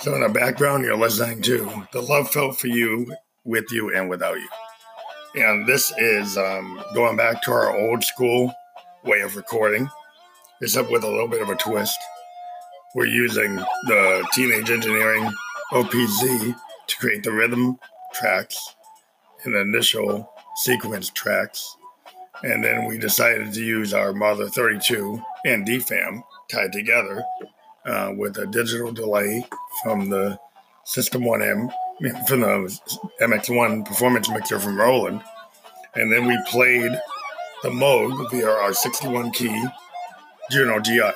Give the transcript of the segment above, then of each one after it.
So, in the background, you're listening to The Love Felt for You, With You, and Without You. And this is um, going back to our old school way of recording, except with a little bit of a twist. We're using the Teenage Engineering OPZ to create the rhythm tracks and initial sequence tracks. And then we decided to use our Mother 32 and DFAM tied together uh, with a digital delay from the System 1M, from the MX1 performance mixer from Roland. And then we played the Moog via our 61 key Juno GI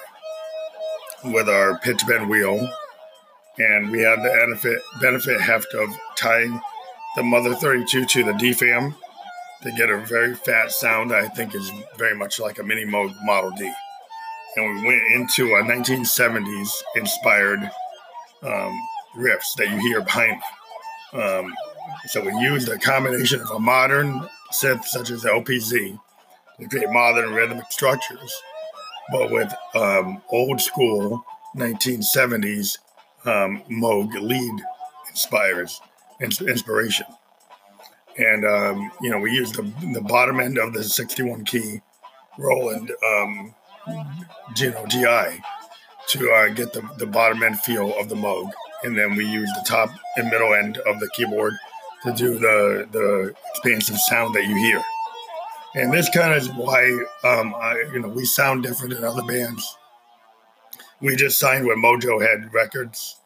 with our pitch bend wheel. And we had the benefit, benefit heft of tying the Mother 32 to the DFAM to get a very fat sound I think is very much like a mini Moog Model D and we went into a 1970s inspired um, riffs that you hear behind me. Um, so we used a combination of a modern synth such as the OPZ to create modern rhythmic structures, but with um, old school 1970s um, Moog lead inspires inspiration. And um, you know, we used the the bottom end of the 61 key Roland um, Juno GI to uh, get the, the bottom end feel of the Moog. And then we use the top and middle end of the keyboard to do the, the expansive sound that you hear. And this kind of is why, um, I, you know, we sound different than other bands. We just signed with Mojo Head Records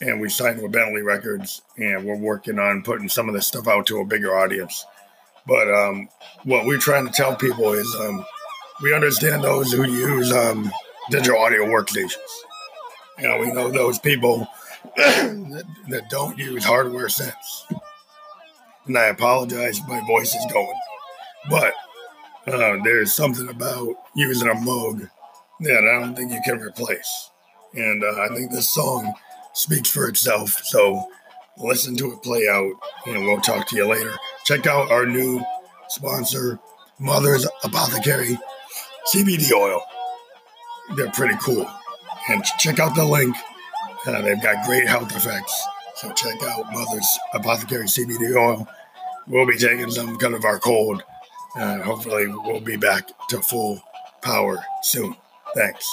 and we signed with Bentley Records and we're working on putting some of this stuff out to a bigger audience. But um, what we're trying to tell people is um, we understand those who use um, digital audio workstations. You know, we know those people that, that, don't use hardware synths. And I apologize my voice is going. But uh, there's something about using a Moog that I don't think you can replace. And uh, I think this song speaks for itself. So listen to it play out, and we'll talk to you later. Check out our new sponsor, Mother's Apothecary CBD oil. They're pretty cool. And check out the link. Uh, they've got great health effects. So check out Mother's Apothecary CBD oil. We'll be taking some kind of our cold. Uh, hopefully, we'll be back to full power soon. Thanks.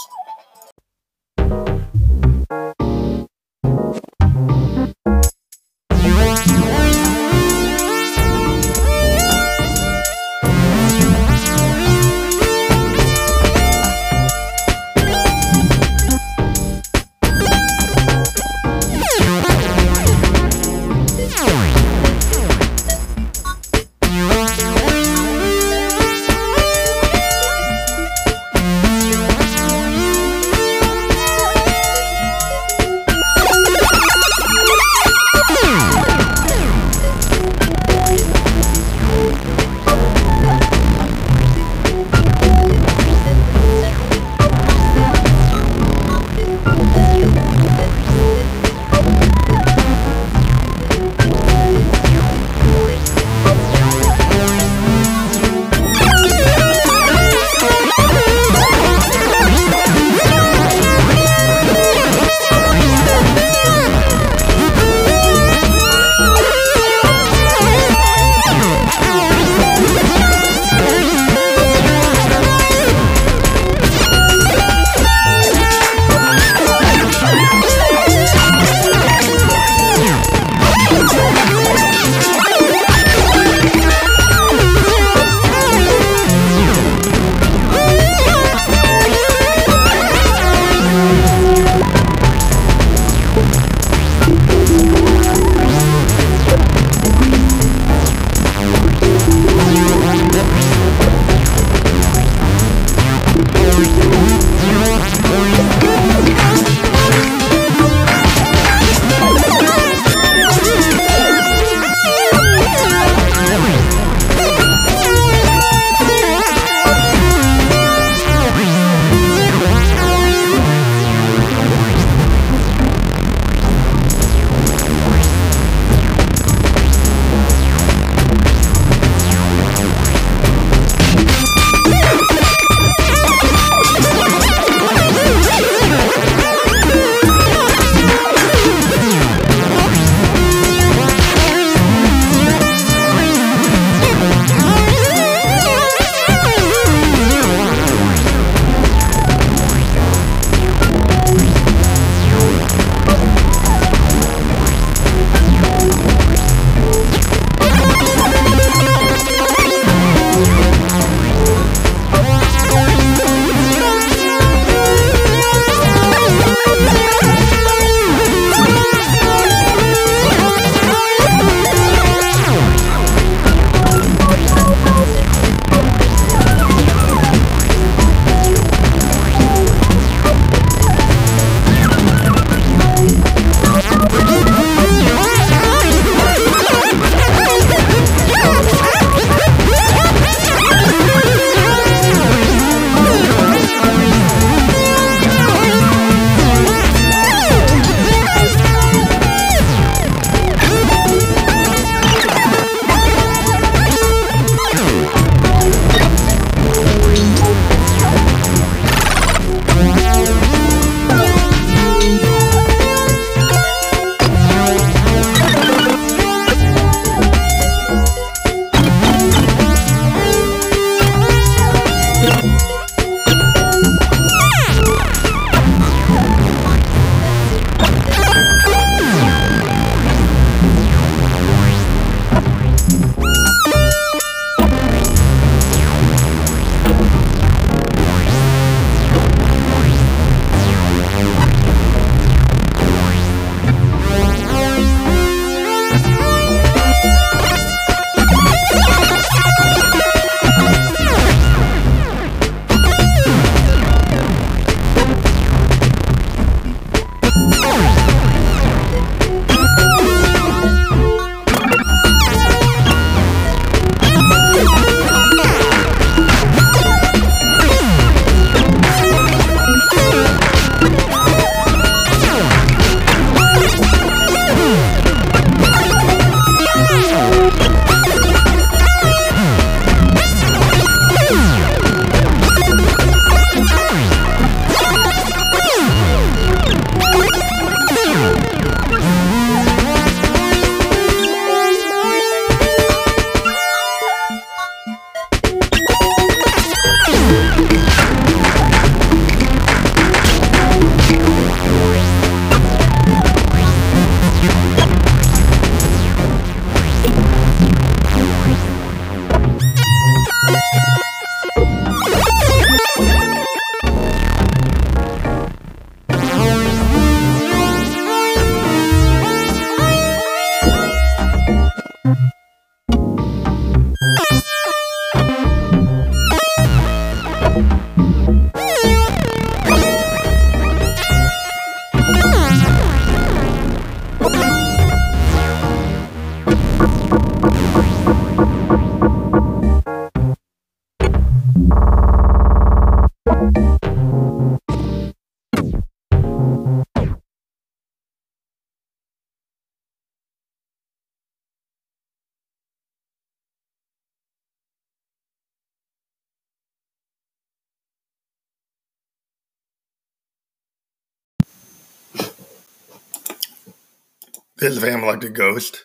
This is Family Electric Ghost,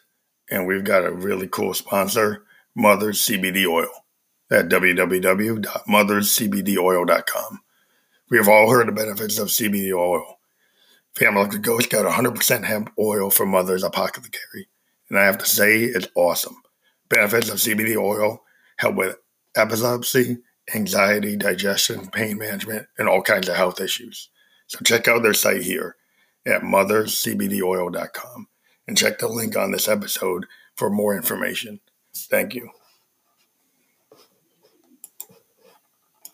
and we've got a really cool sponsor, Mother's CBD Oil, at www.motherscbdoil.com. We have all heard the benefits of CBD oil. Family Electric Ghost got 100% hemp oil from Mother's Apothecary, and I have to say, it's awesome. Benefits of CBD oil help with epilepsy, anxiety, digestion, pain management, and all kinds of health issues. So check out their site here at motherscbdoil.com and check the link on this episode for more information. Thank you.